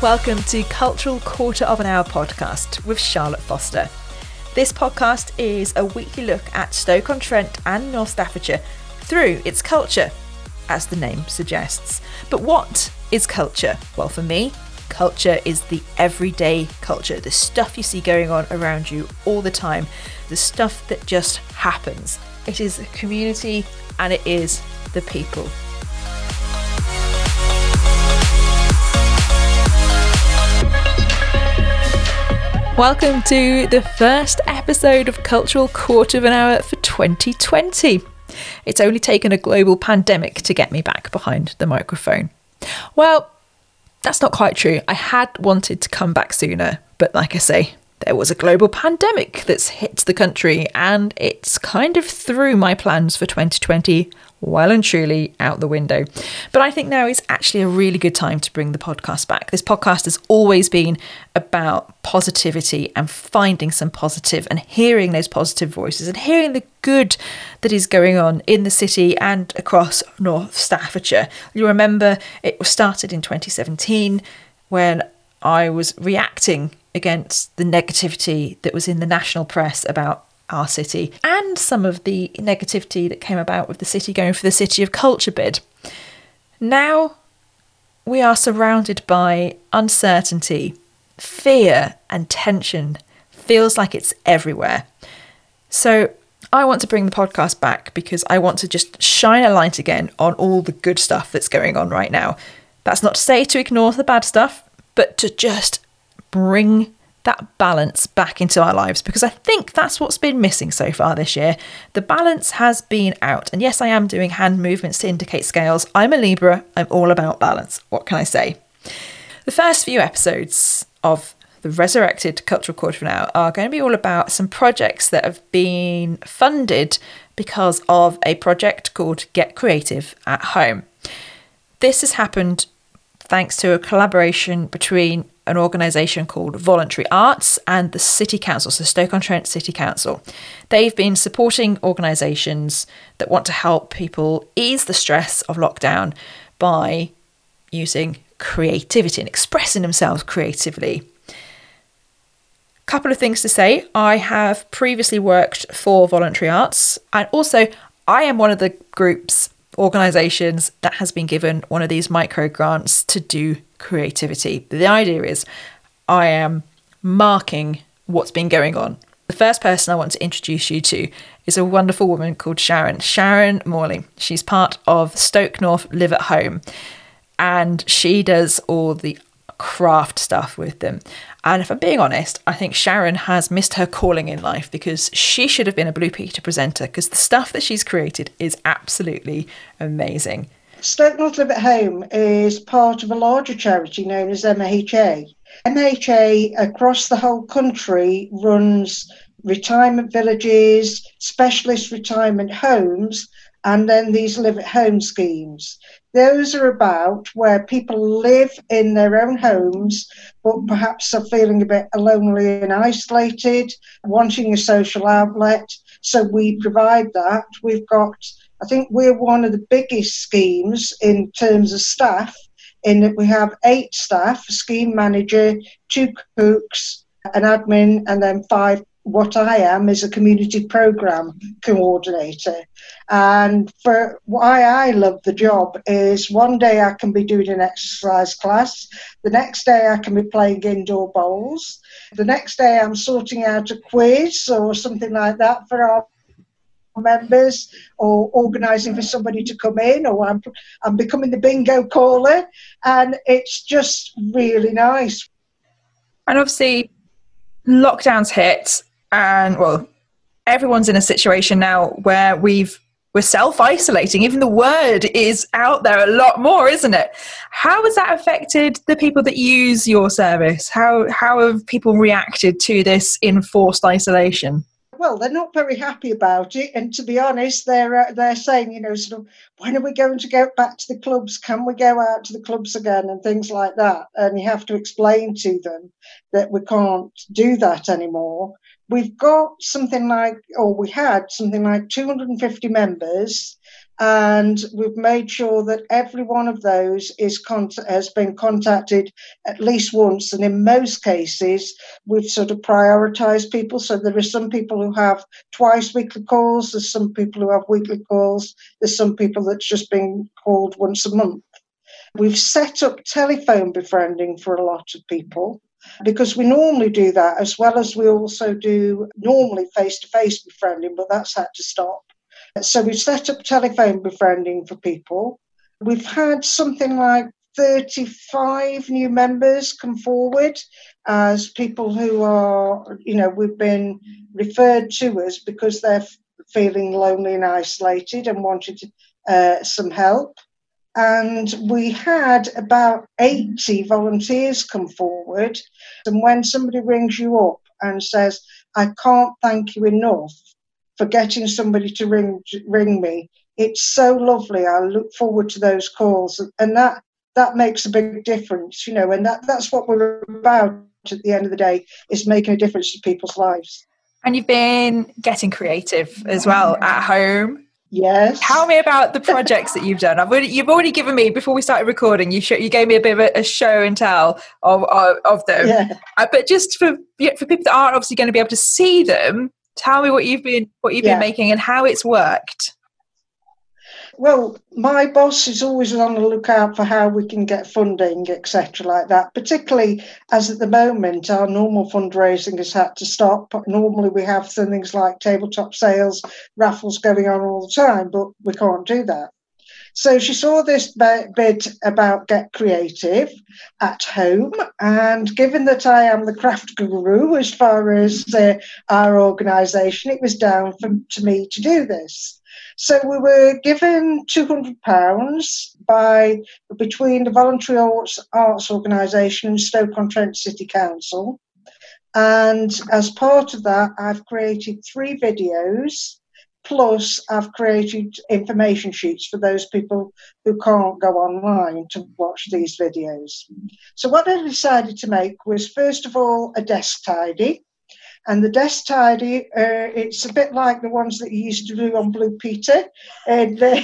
Welcome to Cultural Quarter of an Hour podcast with Charlotte Foster. This podcast is a weekly look at Stoke on Trent and North Staffordshire through its culture, as the name suggests. But what is culture? Well, for me, culture is the everyday culture, the stuff you see going on around you all the time, the stuff that just happens. It is a community and it is the people. Welcome to the first episode of Cultural Quarter of an Hour for 2020. It's only taken a global pandemic to get me back behind the microphone. Well, that's not quite true. I had wanted to come back sooner, but like I say, there was a global pandemic that's hit the country and it's kind of threw my plans for 2020 well and truly out the window. But I think now is actually a really good time to bring the podcast back. This podcast has always been about positivity and finding some positive and hearing those positive voices and hearing the good that is going on in the city and across North Staffordshire. You remember it was started in 2017 when I was reacting against the negativity that was in the national press about our city and some of the negativity that came about with the city going for the City of Culture bid. Now we are surrounded by uncertainty, fear, and tension. Feels like it's everywhere. So I want to bring the podcast back because I want to just shine a light again on all the good stuff that's going on right now. That's not to say to ignore the bad stuff, but to just bring that balance back into our lives because I think that's what's been missing so far this year. The balance has been out. And yes, I am doing hand movements to indicate scales. I'm a Libra, I'm all about balance. What can I say? The first few episodes of the Resurrected Cultural Quarter now are going to be all about some projects that have been funded because of a project called Get Creative at Home. This has happened thanks to a collaboration between an organisation called Voluntary Arts and the City Council, so Stoke on Trent City Council. They've been supporting organisations that want to help people ease the stress of lockdown by using creativity and expressing themselves creatively. Couple of things to say. I have previously worked for Voluntary Arts, and also I am one of the groups organisations that has been given one of these micro grants to do creativity. The idea is I am marking what's been going on. The first person I want to introduce you to is a wonderful woman called Sharon, Sharon Morley. She's part of Stoke North Live at Home and she does all the craft stuff with them. And if I'm being honest, I think Sharon has missed her calling in life because she should have been a Blue Peter presenter because the stuff that she's created is absolutely amazing. Stoke North Live at Home is part of a larger charity known as MHA. MHA across the whole country runs retirement villages, specialist retirement homes, and then these live at home schemes. Those are about where people live in their own homes, but perhaps are feeling a bit lonely and isolated, wanting a social outlet. So we provide that. We've got, I think we're one of the biggest schemes in terms of staff, in that we have eight staff, a scheme manager, two cooks, an admin, and then five what I am is a community program coordinator. And for why I love the job is one day I can be doing an exercise class, the next day I can be playing indoor bowls, the next day I'm sorting out a quiz or something like that for our members or organising for somebody to come in or I'm, I'm becoming the bingo caller. And it's just really nice. And obviously lockdowns hit and well everyone's in a situation now where we've we're self-isolating. Even the word is out there a lot more isn't it? How has that affected the people that use your service? How how have people reacted to this enforced isolation well, they're not very happy about it, and to be honest, they're uh, they're saying, you know, sort of, when are we going to go back to the clubs? Can we go out to the clubs again, and things like that? And you have to explain to them that we can't do that anymore we've got something like, or we had something like 250 members, and we've made sure that every one of those is con- has been contacted at least once. And in most cases we've sort of prioritized people. So there are some people who have twice weekly calls. There's some people who have weekly calls. There's some people that's just been called once a month. We've set up telephone befriending for a lot of people because we normally do that as well as we also do normally face to face befriending, but that's had to stop. So we've set up telephone befriending for people. We've had something like 35 new members come forward as people who are, you know, we've been referred to us because they're feeling lonely and isolated and wanted uh, some help. And we had about 80 volunteers come forward. And when somebody rings you up and says, I can't thank you enough for getting somebody to ring ring me. It's so lovely. I look forward to those calls, and that that makes a big difference, you know. And that that's what we're about at the end of the day is making a difference to people's lives. And you've been getting creative as well at home. Yes. Tell me about the projects that you've done. I've already, you've already given me before we started recording. You you gave me a bit of a, a show and tell of of, of them. Yeah. Uh, but just for for people that aren't obviously going to be able to see them, Tell me what you've been what you've yeah. been making and how it's worked. Well, my boss is always on the lookout for how we can get funding, etc., like that. Particularly as at the moment our normal fundraising has had to stop. Normally we have things like tabletop sales, raffles going on all the time, but we can't do that. So she saw this bit about Get Creative at home, and given that I am the craft guru as far as uh, our organisation, it was down for, to me to do this. So we were given £200 by between the Voluntary Arts, Arts Organisation and Stoke-on-Trent City Council. And as part of that, I've created three videos Plus, I've created information sheets for those people who can't go online to watch these videos. So, what I decided to make was first of all a desk tidy. And the desk tidy, uh, it's a bit like the ones that you used to do on Blue Peter. And uh,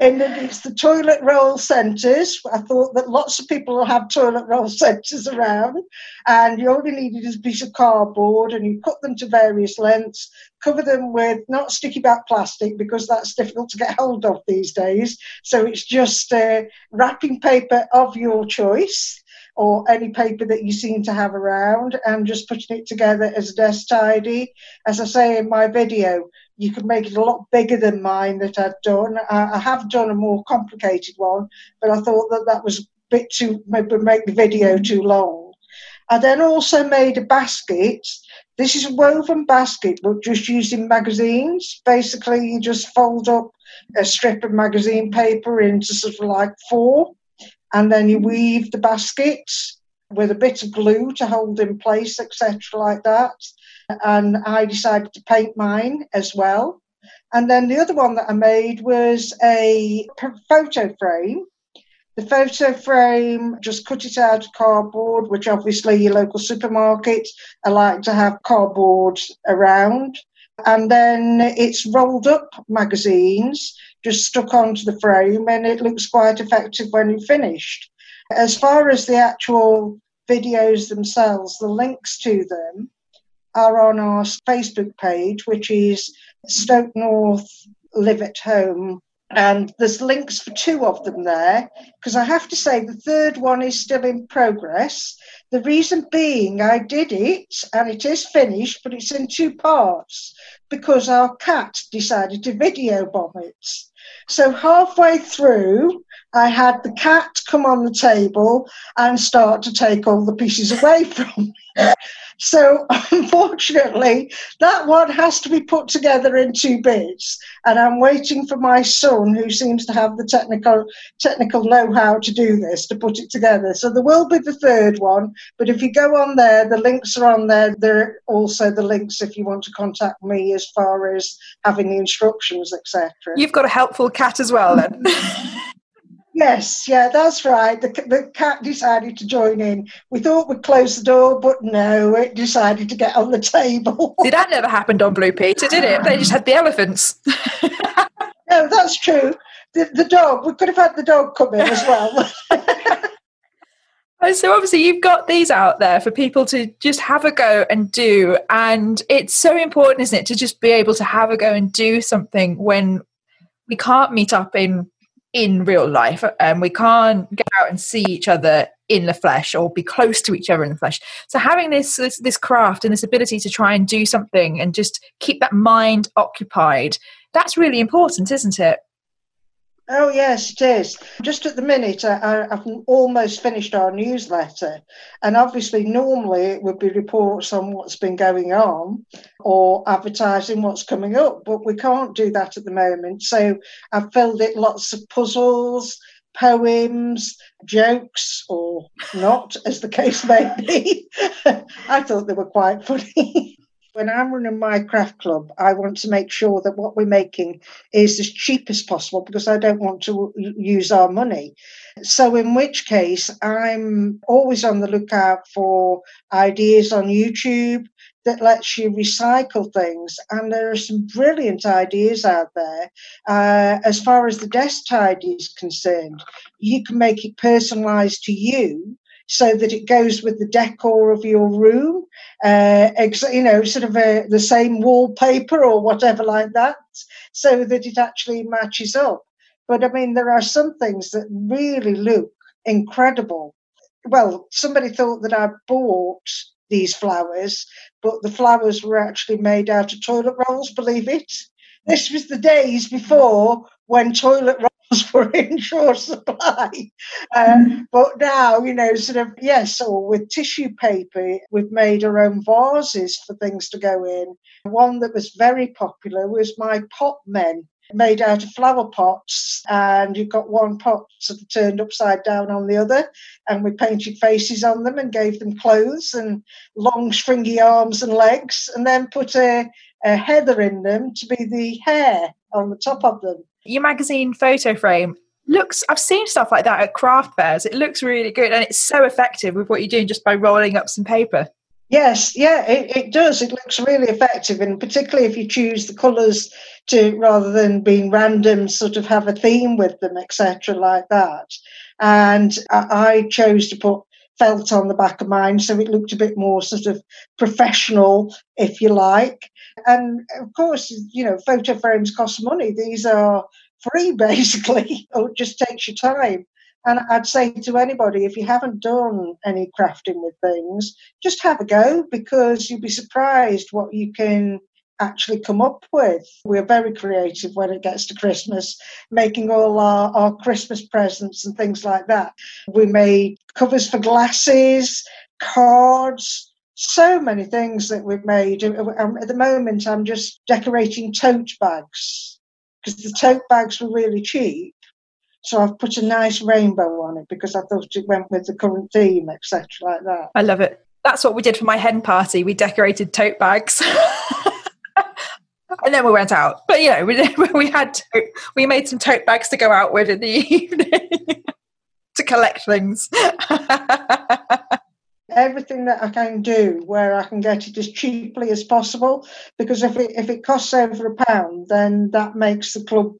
and it's the toilet roll centres. I thought that lots of people will have toilet roll centres around, and you only needed a piece of cardboard, and you cut them to various lengths, cover them with not sticky back plastic because that's difficult to get hold of these days. So it's just uh, wrapping paper of your choice or any paper that you seem to have around and just putting it together as a desk tidy. As I say in my video, you could make it a lot bigger than mine that I'd done. I, I have done a more complicated one, but I thought that that was a bit too, maybe make the video too long. I then also made a basket. This is a woven basket, but just using magazines. Basically, you just fold up a strip of magazine paper into sort of like four, and then you weave the basket with a bit of glue to hold in place, etc., like that and I decided to paint mine as well. And then the other one that I made was a photo frame. The photo frame, just cut it out of cardboard, which obviously your local supermarket are like to have cardboard around. And then it's rolled up magazines, just stuck onto the frame, and it looks quite effective when you're finished. As far as the actual videos themselves, the links to them, are on our Facebook page, which is Stoke North Live at Home. And there's links for two of them there, because I have to say the third one is still in progress. The reason being, I did it and it is finished, but it's in two parts because our cat decided to video bomb it. So halfway through, I had the cat come on the table and start to take all the pieces away from me. So unfortunately, that one has to be put together in two bits, and I'm waiting for my son, who seems to have the technical technical know-how to do this, to put it together. So there will be the third one, but if you go on there, the links are on there. There are also the links if you want to contact me as far as having the instructions, etc. You've got a helpful cat as well, then. Yes, yeah, that's right. The, the cat decided to join in. We thought we'd close the door, but no, it decided to get on the table. See, that never happened on Blue Peter, did it? They just had the elephants. No, that's true. The, the dog, we could have had the dog come in as well. so obviously you've got these out there for people to just have a go and do and it's so important isn't it to just be able to have a go and do something when we can't meet up in in real life and we can't get out and see each other in the flesh or be close to each other in the flesh. So having this, this this craft and this ability to try and do something and just keep that mind occupied that's really important isn't it Oh, yes, it is. Just at the minute, I, have almost finished our newsletter. And obviously, normally it would be reports on what's been going on or advertising what's coming up, but we can't do that at the moment. So I've filled it lots of puzzles, poems, jokes, or not, as the case may be. I thought they were quite funny. When I'm running my craft club, I want to make sure that what we're making is as cheap as possible because I don't want to use our money. So, in which case, I'm always on the lookout for ideas on YouTube that lets you recycle things. And there are some brilliant ideas out there. Uh, as far as the desk tidy is concerned, you can make it personalized to you so that it goes with the decor of your room, uh, ex- you know, sort of a, the same wallpaper or whatever like that, so that it actually matches up. But I mean, there are some things that really look incredible. Well, somebody thought that I bought these flowers, but the flowers were actually made out of toilet rolls, believe it. This was the days before when toilet for in short supply. Um, but now, you know, sort of, yes, or with tissue paper, we've made our own vases for things to go in. One that was very popular was my pot men made out of flower pots and you've got one pot sort of turned upside down on the other and we painted faces on them and gave them clothes and long stringy arms and legs and then put a, a heather in them to be the hair on the top of them your magazine photo frame looks i've seen stuff like that at craft fairs. It looks really good and it's so effective with what you're doing just by rolling up some paper. Yes yeah it, it does. It looks really effective and particularly if you choose the colors to rather than being random sort of have a theme with them etc like that. And I, I chose to put felt on the back of mine so it looked a bit more sort of professional if you like and of course, you know, photo frames cost money. These are free, basically. it just takes your time. And I'd say to anybody, if you haven't done any crafting with things, just have a go because you'll be surprised what you can actually come up with. We're very creative when it gets to Christmas, making all our, our Christmas presents and things like that. We made covers for glasses, cards, so many things that we've made. At the moment, I'm just decorating tote bags because the tote bags were really cheap. So I've put a nice rainbow on it because I thought it went with the current theme, etc., like that. I love it. That's what we did for my hen party. We decorated tote bags. and then we went out. But you know, we, we had to, we made some tote bags to go out with in the evening to collect things everything that I can do where I can get it as cheaply as possible. Because if it if it costs over a pound, then that makes the club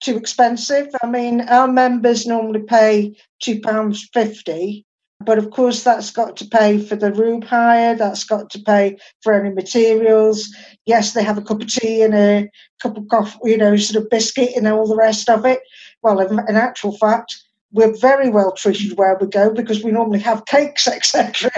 too expensive. I mean, our members normally pay two pounds fifty, but of course that's got to pay for the room hire. That's got to pay for any materials. Yes, they have a cup of tea and a cup of coffee, you know, sort of biscuit and all the rest of it. Well, in, actual fact, we're very well treated where we go because we normally have cakes, etc.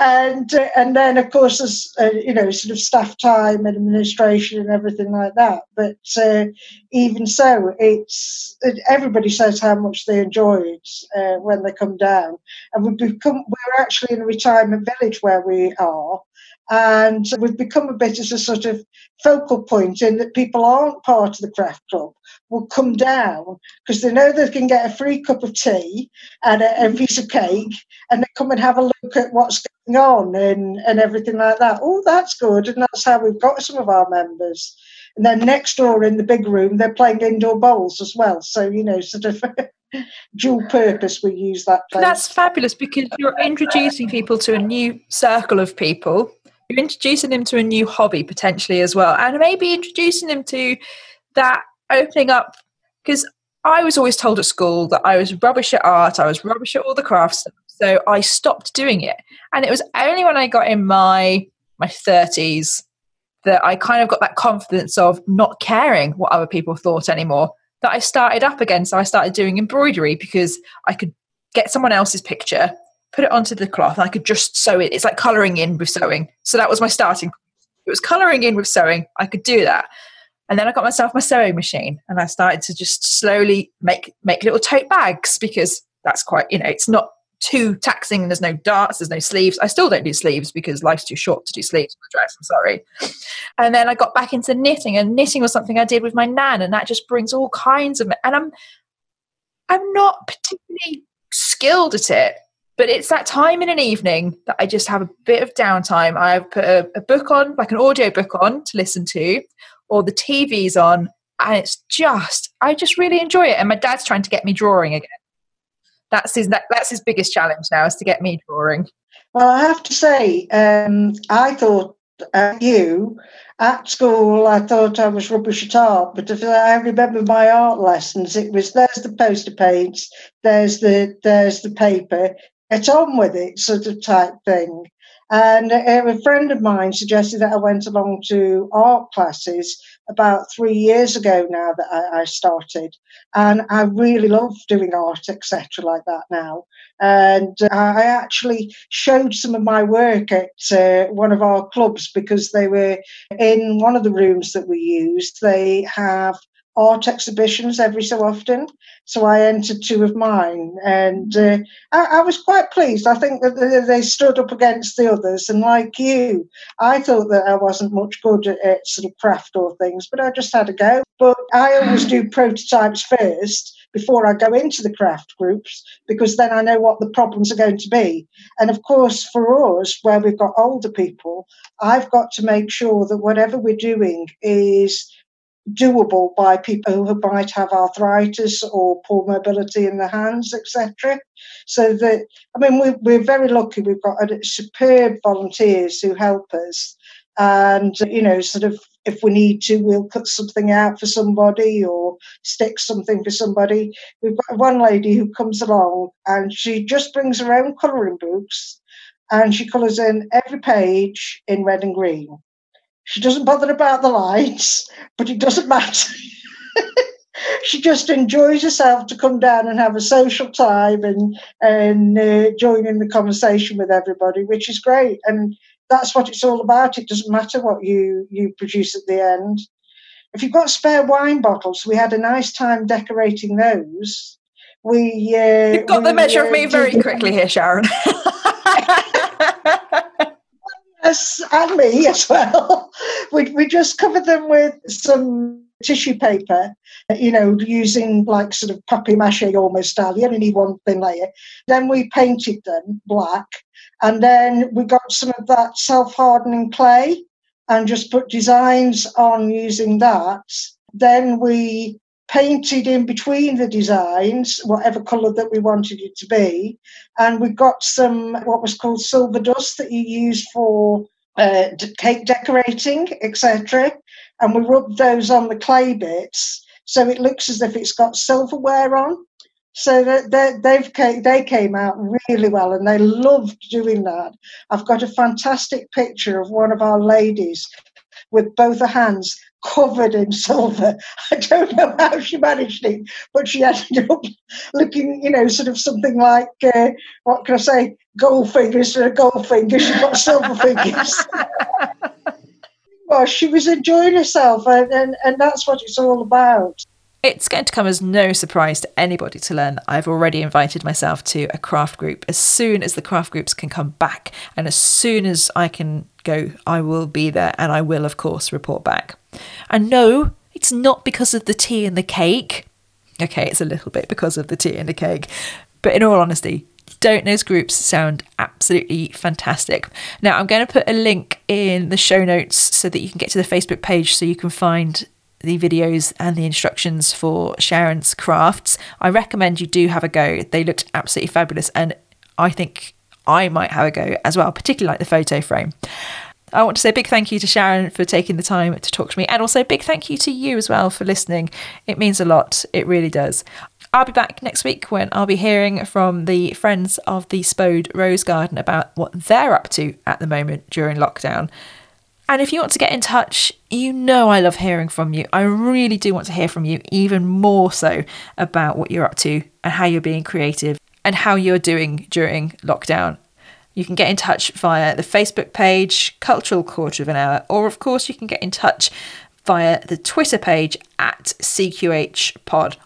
and uh, and then of course there's uh, you know sort of staff time and administration and everything like that. But uh, even so, it's it, everybody says how much they enjoy it uh, when they come down, and we've become we're actually in a retirement village where we are. And we've become a bit as a sort of focal point in that people aren't part of the craft club will come down because they know they can get a free cup of tea and a, piece of cake and they come and have a look at what's going on and, and everything like that. Oh, that's good. And that's how we've got some of our members. And then next door in the big room, they're playing indoor bowls as well. So, you know, sort of dual purpose, we use that. Place. That's fabulous because you're introducing people to a new circle of people. You're introducing them to a new hobby potentially as well, and maybe introducing them to that opening up because I was always told at school that I was rubbish at art, I was rubbish at all the crafts. So I stopped doing it. And it was only when I got in my my 30s that I kind of got that confidence of not caring what other people thought anymore that I started up again. So I started doing embroidery because I could get someone else's picture, put it onto the cloth, I could just sew it. It's like colouring in with sewing. So that was my starting. It was colouring in with sewing. I could do that. And then I got myself my sewing machine and I started to just slowly make make little tote bags because that's quite, you know, it's not too taxing. And there's no darts, there's no sleeves. I still don't do sleeves because life's too short to do sleeves on a dress. I'm sorry. And then I got back into knitting, and knitting was something I did with my nan, and that just brings all kinds of. And I'm, I'm not particularly skilled at it, but it's that time in an evening that I just have a bit of downtime. I have put a, a book on, like an audio book on to listen to, or the TV's on, and it's just I just really enjoy it. And my dad's trying to get me drawing again. That's his that, that's his biggest challenge now is to get me drawing. Well, I have to say, um, I thought uh, you at school. I thought I was rubbish at art, but if I remember my art lessons, it was there's the poster paints, there's the there's the paper, get on with it, sort of type thing. And a friend of mine suggested that I went along to art classes about three years ago now that I, I started. And I really love doing art, etc., like that now. And I actually showed some of my work at uh, one of our clubs because they were in one of the rooms that we used. They have art exhibitions every so often. So I entered two of mine, and uh, I, I, was quite pleased. I think that they stood up against the others, and like you, I thought that I wasn't much good at, at sort of craft or things, but I just had a go. But I always do prototypes first before I go into the craft groups because then I know what the problems are going to be. And of course, for us, where we've got older people, I've got to make sure that whatever we're doing is doable by people who might have arthritis or poor mobility in the hands, etc. So that I mean, we're, we're very lucky. We've got superb volunteers who help us, and you know, sort of if we need to, we'll cut something out for somebody or stick something for somebody. We've got one lady who comes along and she just brings her own colouring books and she colours in every page in red and green. She doesn't bother about the lights, but it doesn't matter. she just enjoys herself to come down and have a social time and and uh, join in the conversation with everybody, which is great. And that's what it's all about. It doesn't matter what you you produce at the end. If you've got spare wine bottles, we had a nice time decorating those. We uh, you've got we, the measure uh, of me very quickly here, Sharon. Yes, and me as well. We, we just covered them with some tissue paper, you know, using like sort of papier mache almost style. You only need one thin layer. Then we painted them black, and then we got some of that self hardening clay and just put designs on using that. Then we painted in between the designs, whatever colour that we wanted it to be. And we got some what was called silver dust that you use for uh, cake decorating, etc. And we rubbed those on the clay bits so it looks as if it's got silverware on. So that they've they came out really well, and they loved doing that. I've got a fantastic picture of one of our ladies with both her hands covered in silver. I don't know how she managed it, but she ended up looking, you know, sort of something like, uh, what can I say, gold fingers for a gold finger. She's got silver fingers. well, she was enjoying herself, and, and, and that's what it's all about. It's going to come as no surprise to anybody to learn that I've already invited myself to a craft group. As soon as the craft groups can come back, and as soon as I can go, I will be there, and I will, of course, report back. And no, it's not because of the tea and the cake. Okay, it's a little bit because of the tea and the cake. But in all honesty, don't those groups sound absolutely fantastic. Now, I'm going to put a link in the show notes so that you can get to the Facebook page so you can find the videos and the instructions for Sharon's crafts. I recommend you do have a go. They looked absolutely fabulous, and I think I might have a go as well, particularly like the photo frame. I want to say a big thank you to Sharon for taking the time to talk to me, and also a big thank you to you as well for listening. It means a lot, it really does. I'll be back next week when I'll be hearing from the friends of the Spode Rose Garden about what they're up to at the moment during lockdown. And if you want to get in touch, you know I love hearing from you. I really do want to hear from you, even more so about what you're up to and how you're being creative and how you're doing during lockdown. You can get in touch via the Facebook page, Cultural Quarter of an Hour, or of course, you can get in touch via the Twitter page at CQH Pod.